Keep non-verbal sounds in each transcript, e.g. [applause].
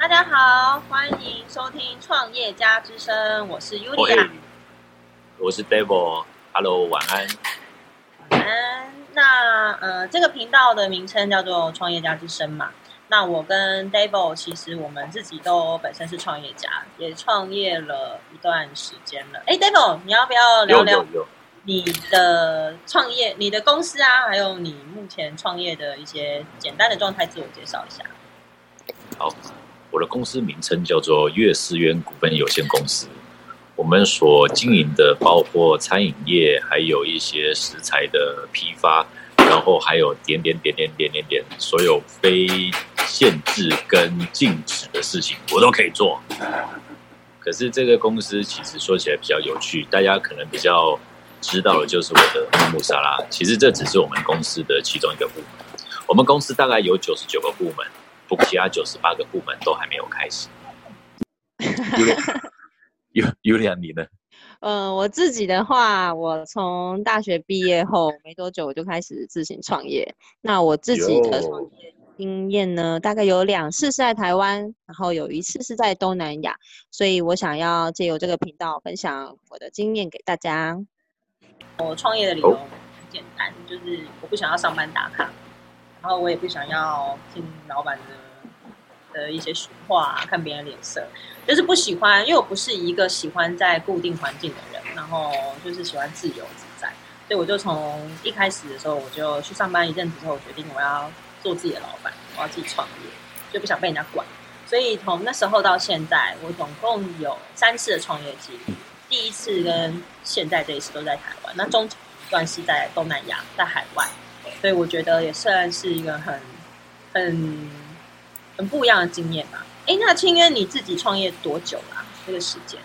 大家好，欢迎收听《创业家之声》，我是 Yulia，、oh, hey. 我是 Devil，Hello，晚安。晚安。那呃，这个频道的名称叫做《创业家之声》嘛。那我跟 Devil 其实我们自己都本身是创业家，也创业了一段时间了。哎，Devil，你要不要聊聊你的创业、你的公司啊，还有你目前创业的一些简单的状态，自我介绍一下？好。我的公司名称叫做月思源股份有限公司，我们所经营的包括餐饮业，还有一些食材的批发，然后还有点点点点点点点，所有非限制跟禁止的事情，我都可以做。可是这个公司其实说起来比较有趣，大家可能比较知道的就是我的木木沙拉，其实这只是我们公司的其中一个部门。我们公司大概有九十九个部门。不过，其他九十八个部门都还没有开始。有有两你呢？[laughs] 呃，我自己的话，我从大学毕业后没多久，我就开始自行创业。那我自己的创业经验呢，大概有两次是在台湾，然后有一次是在东南亚。所以我想要借由这个频道分享我的经验给大家。我创业的理由很简单，就是我不想要上班打卡。然后我也不想要听老板的的一些话，看别人脸色，就是不喜欢，因为我不是一个喜欢在固定环境的人，然后就是喜欢自由自在，所以我就从一开始的时候，我就去上班一阵子之后，我决定我要做自己的老板，我要自己创业，就不想被人家管。所以从那时候到现在，我总共有三次的创业记录，第一次跟现在这一次都在台湾，那中段是在东南亚，在海外。所以我觉得也算是一个很、很、很不一样的经验吧。哎，那清渊你自己创业多久了啊？这个时间？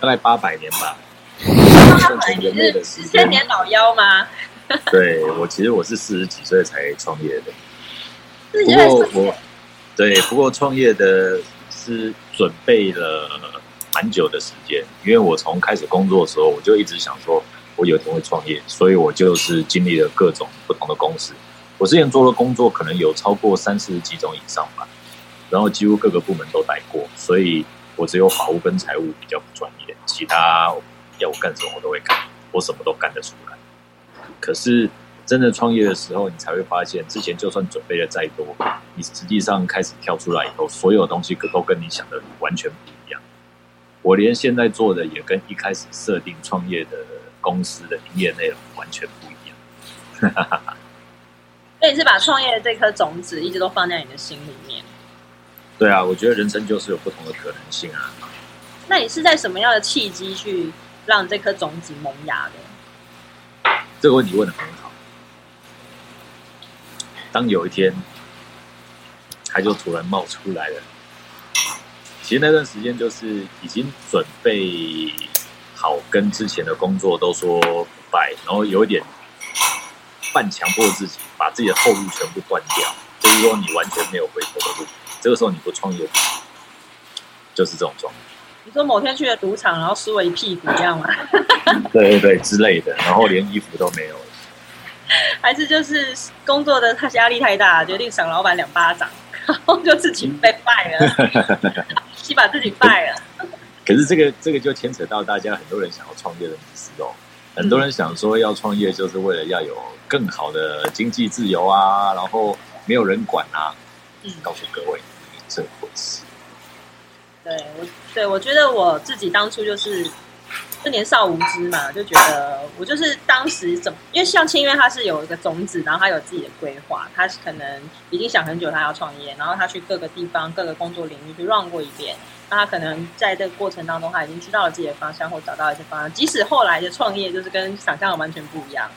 大概八百年吧。八百年是千年老妖吗？[laughs] 对，我其实我是四十几岁才创业的。不过我对，不过创业的是准备了蛮久的时间，因为我从开始工作的时候，我就一直想说。我有一天会创业，所以我就是经历了各种不同的公司。我之前做的工作可能有超过三十几种以上吧，然后几乎各个部门都待过，所以我只有法务跟财务比较不专业，其他要我干什么我都会干，我什么都干得出来。可是真的创业的时候，你才会发现，之前就算准备的再多，你实际上开始跳出来以后，所有东西都跟你想的完全不一样。我连现在做的也跟一开始设定创业的。公司的营业内容完全不一样，[laughs] 所以你是把创业的这颗种子一直都放在你的心里面。对啊，我觉得人生就是有不同的可能性啊。那你是在什么样的契机去让这颗种子萌芽的？这个问题问的很好。当有一天，它就突然冒出来了。其实那段时间就是已经准备。好，跟之前的工作都说不拜，然后有一点半强迫自己，把自己的后路全部断掉，就是说你完全没有回头的路。这个时候你不创业，就是这种状态。你说某天去了赌场，然后输了一屁股，这样吗？[laughs] [laughs] 对对对，之类的，然后连衣服都没有了。[laughs] 还是就是工作的他压力太大，决定赏老板两巴掌，然后就自己被败了，自己把自己败了。可是这个这个就牵扯到大家很多人想要创业的迷思哦，很多人想说要创业就是为了要有更好的经济自由啊，然后没有人管啊。嗯，告诉各位，这回事。对我，对我觉得我自己当初就是。是年少无知嘛，就觉得我就是当时怎么，因为像清渊他是有一个种子，然后他有自己的规划，他可能已经想很久他要创业，然后他去各个地方、各个工作领域去 run 过一遍，那他可能在这个过程当中，他已经知道了自己的方向或找到一些方向，即使后来的创业就是跟想象的完全不一样。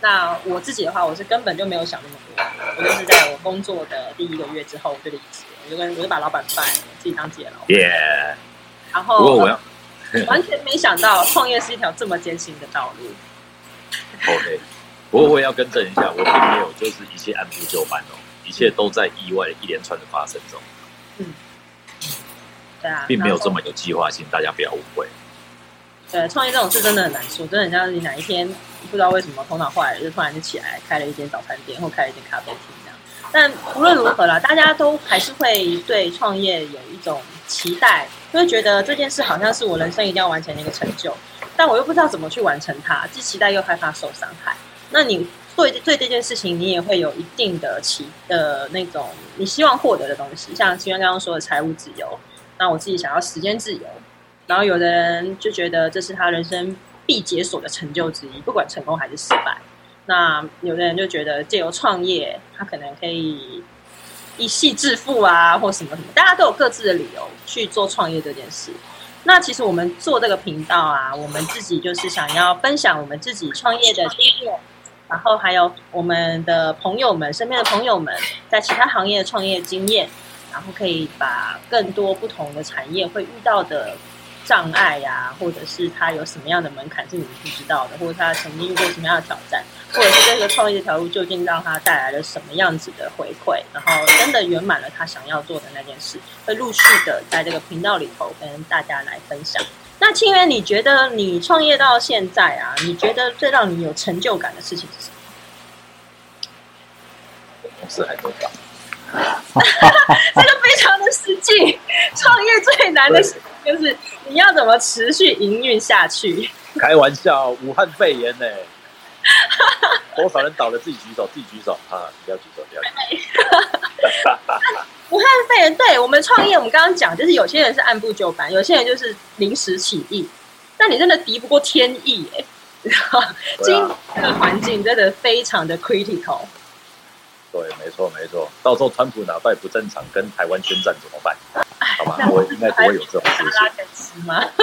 那我自己的话，我是根本就没有想那么多，我就是在我工作的第一个月之后我就离职，我就跟我就把老板办了，自己当自己的老板。Yeah. 然后。完全没想到创业是一条这么艰辛的道路。OK，不过我也要更正一下，我并没有就是一切按部就班哦，一切都在意外的一连串的发生中。嗯，对啊，并没有这么有计划性，大家不要误会。对，创业这种事真的很难说，真的很像你哪一天不知道为什么头脑坏了，就突然就起来开了一间早餐店或开了一间咖啡厅这样。但无论如何啦，大家都还是会对创业有一种期待，就会觉得这件事好像是我人生一定要完成的一个成就，但我又不知道怎么去完成它，既期待又害怕受伤害。那你对对这件事情，你也会有一定的期的那种你希望获得的东西，像娸雯刚刚说的财务自由，那我自己想要时间自由，然后有的人就觉得这是他人生必解锁的成就之一，不管成功还是失败。那有的人就觉得借由创业，他可能可以一系致富啊，或什么什么，大家都有各自的理由去做创业这件事。那其实我们做这个频道啊，我们自己就是想要分享我们自己创业的经验，然后还有我们的朋友们身边的朋友们在其他行业的创业经验，然后可以把更多不同的产业会遇到的。障碍呀、或者是他有什么样的门槛是你们不知道的，或者他曾经遇过什么样的挑战，或者是这个创业这条路究竟让他带来了什么样子的回馈，然后真的圆满了他想要做的那件事，会陆续的在这个频道里头跟大家来分享。那清源，你觉得你创业到现在啊，你觉得最让你有成就感的事情是什么？公司还多大？[laughs] 这个非常的实际，[laughs] 创业最难的事。就是你要怎么持续营运下去？开玩笑，武汉肺炎呢、欸？多少人倒了？自己举手，自己举手啊！不要举手，不要举手。[laughs] 武汉肺炎，对我们创业，我们刚刚讲，就是有些人是按部就班，有些人就是临时起意。但你真的敌不过天意哎、欸！今这个环境真的非常的 critical。对，没错，没错。到时候川普哪败不正常，跟台湾宣战怎么办？好吧，我应该不会有这种事情。吗？[laughs]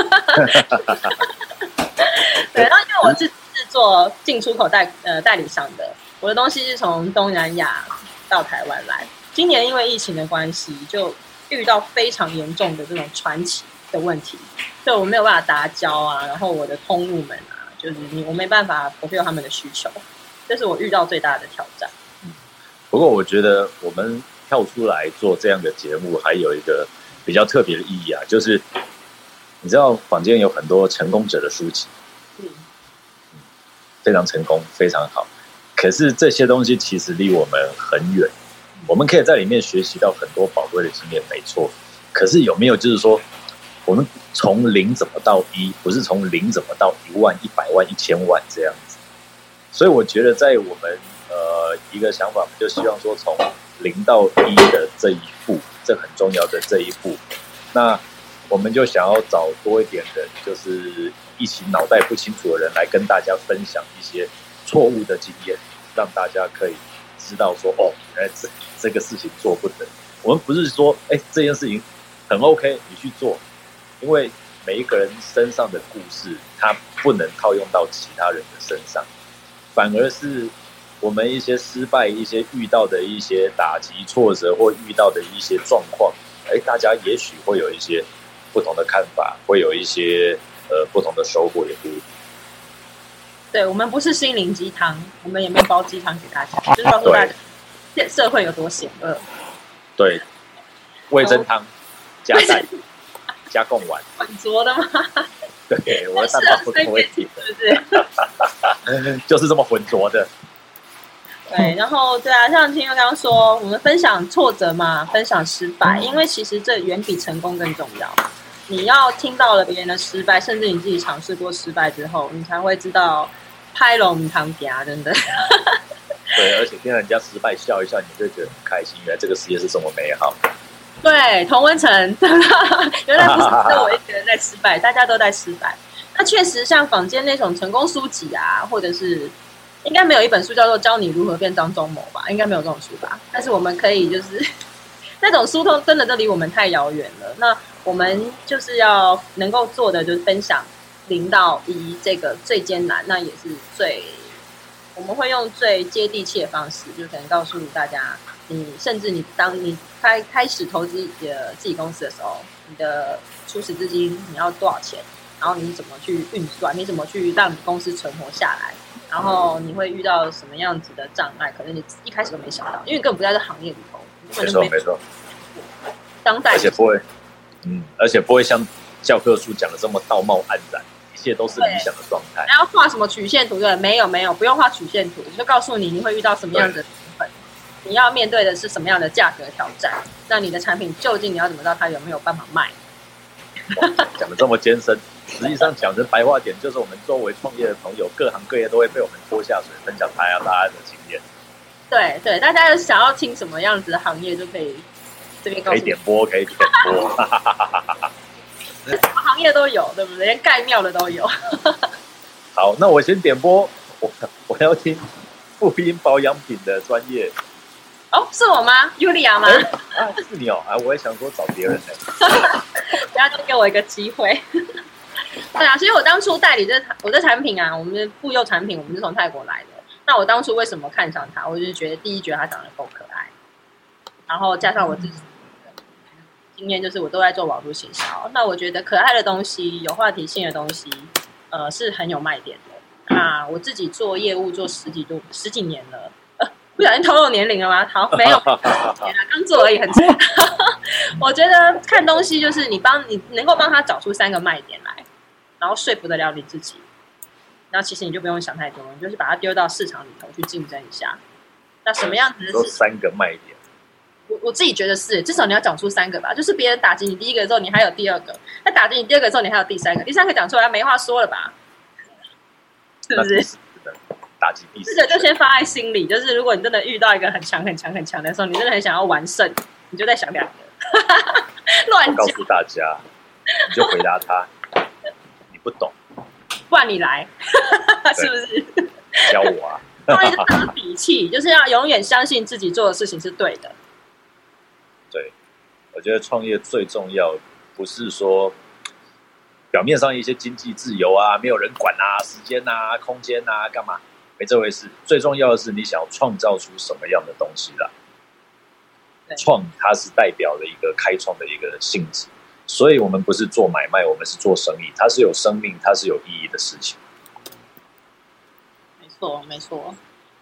对，然后因为我是是做进出口代呃代理商的，我的东西是从东南亚到台湾来。今年因为疫情的关系，就遇到非常严重的这种传奇的问题，所以我没有办法打交啊。然后我的通路们啊，就是你我没办法 fulfill 他们的需求，这是我遇到最大的挑战。不过我觉得我们跳出来做这样的节目，还有一个。比较特别的意义啊，就是你知道坊间有很多成功者的书籍，嗯，非常成功，非常好。可是这些东西其实离我们很远，我们可以在里面学习到很多宝贵的经验，没错。可是有没有就是说，我们从零怎么到一，不是从零怎么到一万、一百万、一千万这样子？所以我觉得，在我们呃一个想法，就希望说从零到一的这一步。这很重要的这一步，那我们就想要找多一点人，就是一起脑袋不清楚的人来跟大家分享一些错误的经验，让大家可以知道说，哦，原来这这个事情做不得。我们不是说，哎，这件事情很 OK，你去做，因为每一个人身上的故事，他不能套用到其他人的身上，反而是。我们一些失败、一些遇到的一些打击、挫折，或遇到的一些状况，哎，大家也许会有一些不同的看法，会有一些呃不同的收获，也不一定。对，我们不是心灵鸡汤，我们也没有煲鸡汤给大家，[laughs] 就是告诉大家，现社会有多险恶。对，味噌汤加蛋 [laughs] 加贡丸，混浊的吗？对，我的 [laughs] 蛋白不同问题，是不是？就是这么浑浊的。对，[laughs] 然后对啊，像钦原刚刚说，我们分享挫折嘛，分享失败，因为其实这远比成功更重要。你要听到了别人的失败，甚至你自己尝试过失败之后，你才会知道拍龙堂家真的。[laughs] 对，而且听人家失败笑一笑，你就觉得很开心，原来这个世界是这么美好。对，同温层，[laughs] 原来不是只有我一个人在失败，大家都在失败。那确实，像坊间那种成功书籍啊，或者是。应该没有一本书叫做《教你如何变张忠谋》吧？应该没有这种书吧？但是我们可以就是 [laughs] 那种书通真的都离我们太遥远了。那我们就是要能够做的就是分享零到一这个最艰难，那也是最我们会用最接地气的方式，就可能告诉大家，你甚至你当你开开始投资呃自己公司的时候，你的初始资金你要多少钱？然后你怎么去运算？你怎么去让你公司存活下来？然后你会遇到什么样子的障碍？可能你一开始都没想到，因为你根本不在这行业里头。没错没错。当代，而且不会，嗯，而且不会像教科书讲的这么道貌岸然，一切都是理想的状态。还要画什么曲线图？对，没有没有，不用画曲线图，就告诉你你会遇到什么样子的成本。你要面对的是什么样的价格挑战？那你的产品究竟你要怎么知道它有没有办法卖？讲的这么艰深，实际上讲成白话点，就是我们周围创业的朋友，各行各业都会被我们拖下水，分享他要大家的经验。对对，大家有想要听什么样子的行业，就可以这边可以点播，可以点播，什 [laughs] 么行业都有，对不对？连盖庙的都有。好，那我先点播，我我要听妇婴保养品的专业。哦，是我吗？Yulia 吗？[laughs] 啊，是你哦！啊，我也想说找别人呢。大家都给我一个机会。对啊，所以我当初代理这我的产品啊，我们的妇幼产品，我们是从泰国来的。那我当初为什么看上它？我就是觉得第一，觉得它长得够可爱，然后加上我自己经验，就是我都在做网络行销。那我觉得可爱的东西、有话题性的东西，呃，是很有卖点的。那我自己做业务做十几多十几年了。不小心透露年龄了吗？好，没有，[laughs] 刚做而已，很正。[laughs] 我觉得看东西就是你帮你能够帮他找出三个卖点来，然后说服得了你自己，然后其实你就不用想太多，你就是把它丢到市场里头去竞争一下。那什么样子是三个卖点？我我自己觉得是，至少你要讲出三个吧。就是别人打击你第一个之后，你还有第二个；那打击你第二个之后，你还有第三个。第三个讲出来，没话说了吧？是不是？[laughs] 打击第四，这个就先放在心里。就是如果你真的遇到一个很强、很强、很强的时候，你真的很想要完胜，你就在想两个。[laughs] 乱讲。告诉大家，你就回答他，你不懂，不然你来，[laughs] 是不是？教我啊！[laughs] 底气，就是要永远相信自己做的事情是对的。对，我觉得创业最重要，不是说表面上一些经济自由啊，没有人管啊，时间啊，空间啊，干嘛？没这回事，最重要的是你想要创造出什么样的东西来。创它是代表了一个开创的一个性质，所以我们不是做买卖，我们是做生意，它是有生命，它是有意义的事情。没错，没错，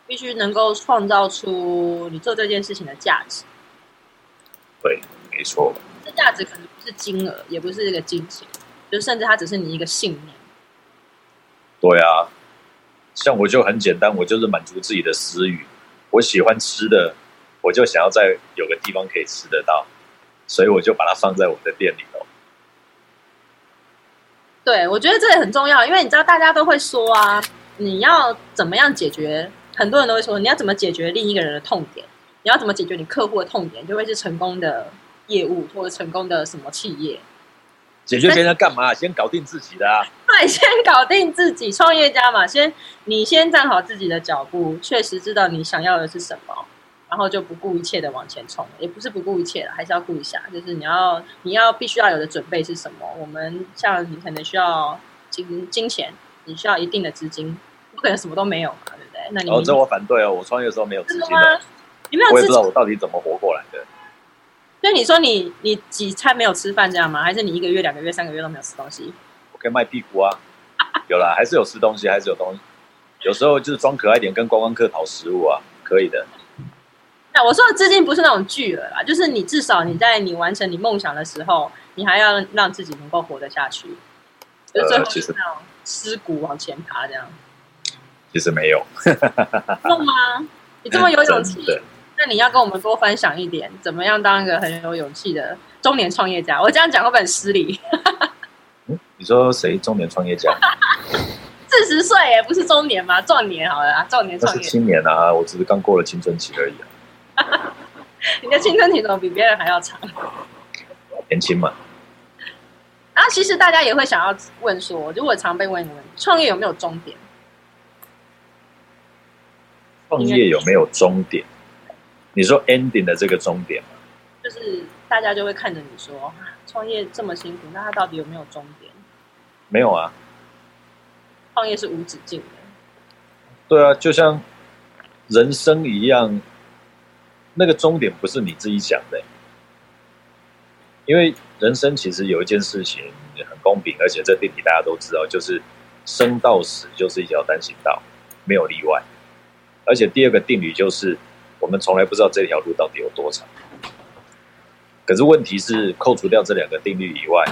必须能够创造出你做这件事情的价值。对，没错。这价值可能不是金额，也不是一个金钱，就甚至它只是你一个信念。对啊。像我就很简单，我就是满足自己的私欲。我喜欢吃的，我就想要在有个地方可以吃得到，所以我就把它放在我的店里头。对，我觉得这也很重要，因为你知道大家都会说啊，你要怎么样解决？很多人都会说，你要怎么解决另一个人的痛点？你要怎么解决你客户的痛点？就会是成功的业务或者成功的什么企业。解决别人干嘛？先搞定自己的啊！[laughs] 对，先搞定自己，创业家嘛，先你先站好自己的脚步，确实知道你想要的是什么，然后就不顾一切的往前冲。也不是不顾一切了，还是要顾一下。就是你要你要必须要有的准备是什么？我们像你可能需要金金钱，你需要一定的资金，不可能什么都没有嘛，对不对？那你哦，这我反对哦，我创业的时候没有资金的，你没有，我也不知道我到底怎么活过来的。所以你说你你几餐没有吃饭这样吗？还是你一个月、两个月、三个月都没有吃东西？我可以卖屁股啊！有啦，还是有吃东西，还是有东西。有时候就是装可爱点，跟观光客讨食物啊，可以的。那我说的资金不是那种巨额啦，就是你至少你在你完成你梦想的时候，你还要让自己能够活得下去。就是最后是那种尸骨往前爬这样。其实没有。梦吗？你这么有勇气？[laughs] 那你要跟我们多分享一点，怎么样当一个很有勇气的中年创业家？我这样讲会不会很失礼？[laughs] 嗯，你说谁中年创业家？四十岁也不是中年吗？壮年好了啊，壮年创业。是青年啊，我只是刚过了青春期而已啊。[laughs] 你的青春期怎么比别人还要长？年轻嘛。然后其实大家也会想要问说，就我常被问你们，创业有没有终点？创业有没有终点？你说 ending 的这个终点吗？就是大家就会看着你说，创业这么辛苦，那它到底有没有终点？没有啊，创业是无止境的。对啊，就像人生一样，那个终点不是你自己想的。因为人生其实有一件事情很公平，而且这定理大家都知道，就是生到死就是一条单行道，没有例外。而且第二个定理就是。我们从来不知道这条路到底有多长，可是问题是，扣除掉这两个定律以外，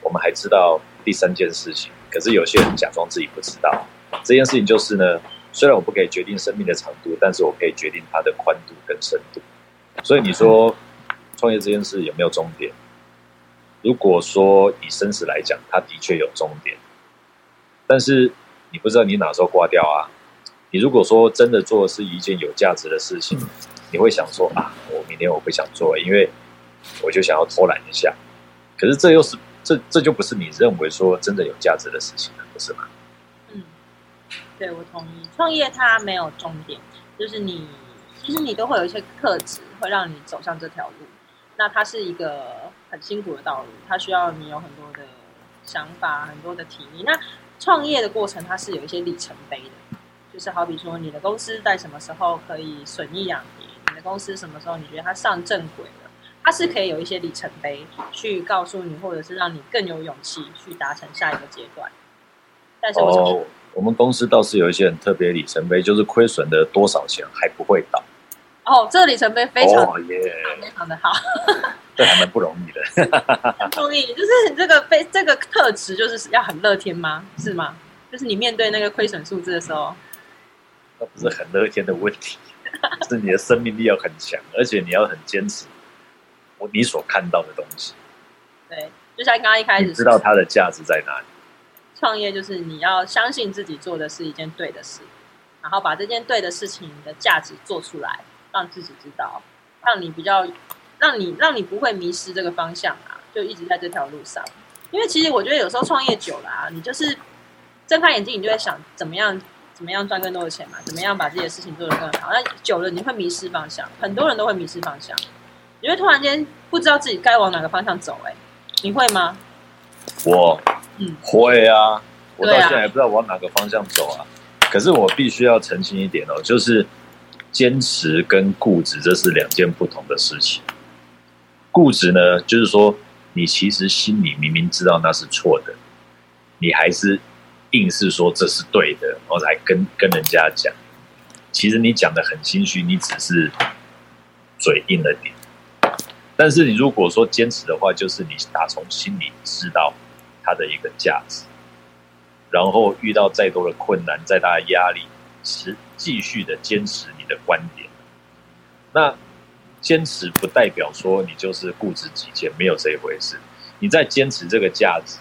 我们还知道第三件事情。可是有些人假装自己不知道，这件事情就是呢，虽然我不可以决定生命的长度，但是我可以决定它的宽度跟深度。所以你说创业这件事有没有终点？如果说以生死来讲，它的确有终点，但是你不知道你哪时候挂掉啊。你如果说真的做是一件有价值的事情，你会想说啊，我明天我不想做，因为我就想要偷懒一下。可是这又是这这就不是你认为说真的有价值的事情了，不是吗？嗯，对，我同意。创业它没有终点，就是你其实你都会有一些特质会让你走上这条路。那它是一个很辛苦的道路，它需要你有很多的想法，很多的体力。那创业的过程它是有一些里程碑的。就是好比说，你的公司在什么时候可以损益两平？你的公司什么时候你觉得它上正轨了？它是可以有一些里程碑去告诉你，或者是让你更有勇气去达成下一个阶段。但是我哦，我们公司倒是有一些很特别的里程碑，就是亏损的多少钱还不会倒。哦，这个里程碑非常非常的好，这还蛮不容易的。[laughs] 很不容易，就是你这个非这个特质，就是要很乐天吗？是吗？就是你面对那个亏损数字的时候。[laughs] 那不是很乐天的问题，是你的生命力要很强，而且你要很坚持我你所看到的东西。对，就像刚刚一开始，你知道它的价值在哪里？创业就是你要相信自己做的是一件对的事，然后把这件对的事情的价值做出来，让自己知道，让你比较，让你让你不会迷失这个方向啊，就一直在这条路上。因为其实我觉得有时候创业久了啊，你就是睁开眼睛，你就会想怎么样。怎么样赚更多的钱嘛？怎么样把这些事情做得更好？那久了你会迷失方向，很多人都会迷失方向，你会突然间不知道自己该往哪个方向走。哎，你会吗？我嗯会啊，我到现在也不知道往哪个方向走啊。啊可是我必须要澄清一点哦，就是坚持跟固执这是两件不同的事情。固执呢，就是说你其实心里明明知道那是错的，你还是。硬是说这是对的，然后来跟跟人家讲，其实你讲的很心虚，你只是嘴硬了点。但是你如果说坚持的话，就是你打从心里知道它的一个价值，然后遇到再多的困难、再大的压力，持继续的坚持你的观点。那坚持不代表说你就是固执己见，没有这一回事。你在坚持这个价值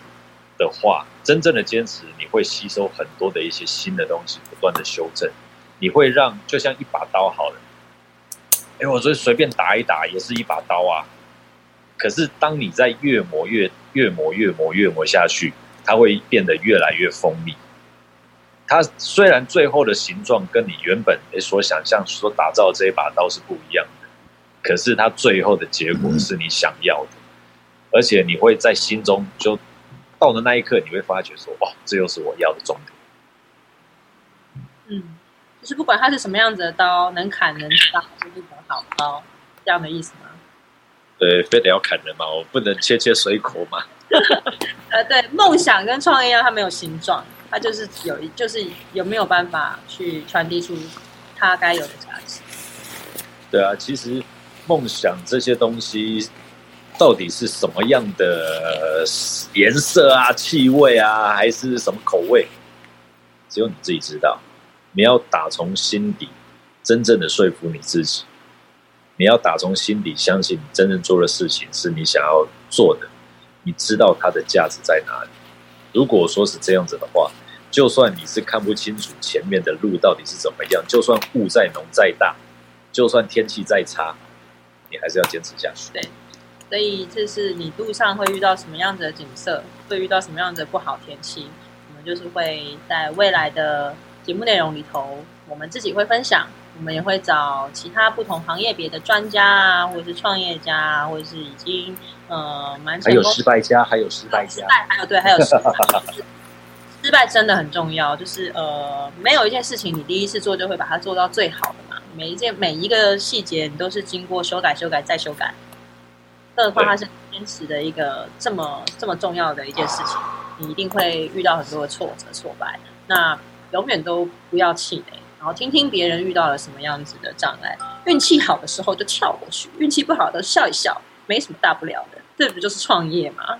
的话，真正的坚持，你会吸收很多的一些新的东西，不断的修正，你会让就像一把刀好了，哎，我这随便打一打也是一把刀啊。可是当你在越磨越越磨越磨越磨下去，它会变得越来越锋利。它虽然最后的形状跟你原本所想象所打造的这一把刀是不一样的，可是它最后的结果是你想要的，而且你会在心中就。到的那一刻，你会发觉说：“哇，这又是我要的重点。”嗯，就是不管它是什么样子的刀，能砍能杀，就是一把好刀，这样的意思吗？对，非得要砍人嘛，我不能切切水果嘛。[laughs] 呃，对，梦想跟创业一样，它没有形状，它就是有，就是有没有办法去传递出它该有的价值。对啊，其实梦想这些东西。到底是什么样的颜色啊、气味啊，还是什么口味？只有你自己知道。你要打从心底真正的说服你自己，你要打从心底相信你真正做的事情是你想要做的，你知道它的价值在哪里。如果说是这样子的话，就算你是看不清楚前面的路到底是怎么样，就算雾再浓再大，就算天气再差，你还是要坚持下去。对。所以这是你路上会遇到什么样子的景色，会遇到什么样子的不好天气，我们就是会在未来的节目内容里头，我们自己会分享，我们也会找其他不同行业别的专家啊，或者是创业家啊，或者是已经呃蛮还有失败家，还有失败家，失败还有对，还有失败，[laughs] 失败真的很重要，就是呃没有一件事情你第一次做就会把它做到最好的嘛，每一件每一个细节你都是经过修改、修改再修改。更何况它是坚持的一个这么这么重要的一件事情，你一定会遇到很多的挫折、挫败。那永远都不要气馁，然后听听别人遇到了什么样子的障碍。运气好的时候就跳过去，运气不好的笑一笑，没什么大不了的。这不就是创业吗？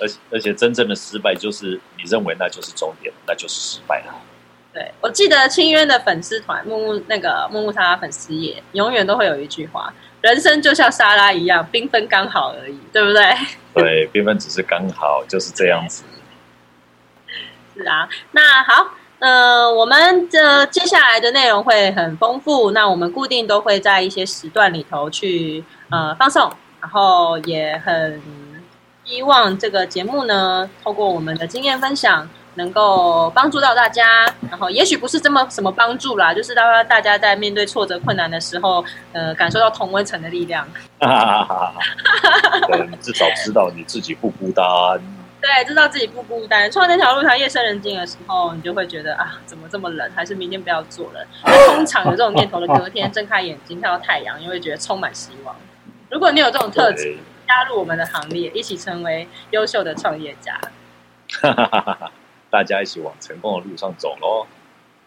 而且而且真正的失败就是你认为那就是终点，那就是失败了。对，我记得清渊的粉丝团木木那个木木沙拉粉丝页，永远都会有一句话：人生就像沙拉一样，缤纷刚好而已，对不对？[laughs] [laughs] 对，缤纷只是刚好，就是这样子。是啊，那好，呃，我们的接下来的内容会很丰富，那我们固定都会在一些时段里头去呃放送，然后也很希望这个节目呢，透过我们的经验分享。能够帮助到大家，然后也许不是这么什么帮助啦，就是让大家在面对挫折困难的时候，呃，感受到同温层的力量。对，[laughs] [laughs] 至少知道你自己不孤单。对，知道自己不孤单。创那条路上夜深人静的时候，你就会觉得啊，怎么这么冷？还是明天不要做了。通常有这种念头的隔天，睁开眼睛看到太阳，你会觉得充满希望。如果你有这种特质，加入我们的行列，一起成为优秀的创业家。[laughs] 大家一起往成功的路上走喽！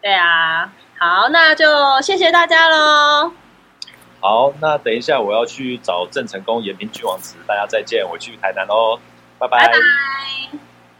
对啊，好，那就谢谢大家喽。好，那等一下我要去找郑成功延平君王祠，大家再见，我去台南喽，拜拜。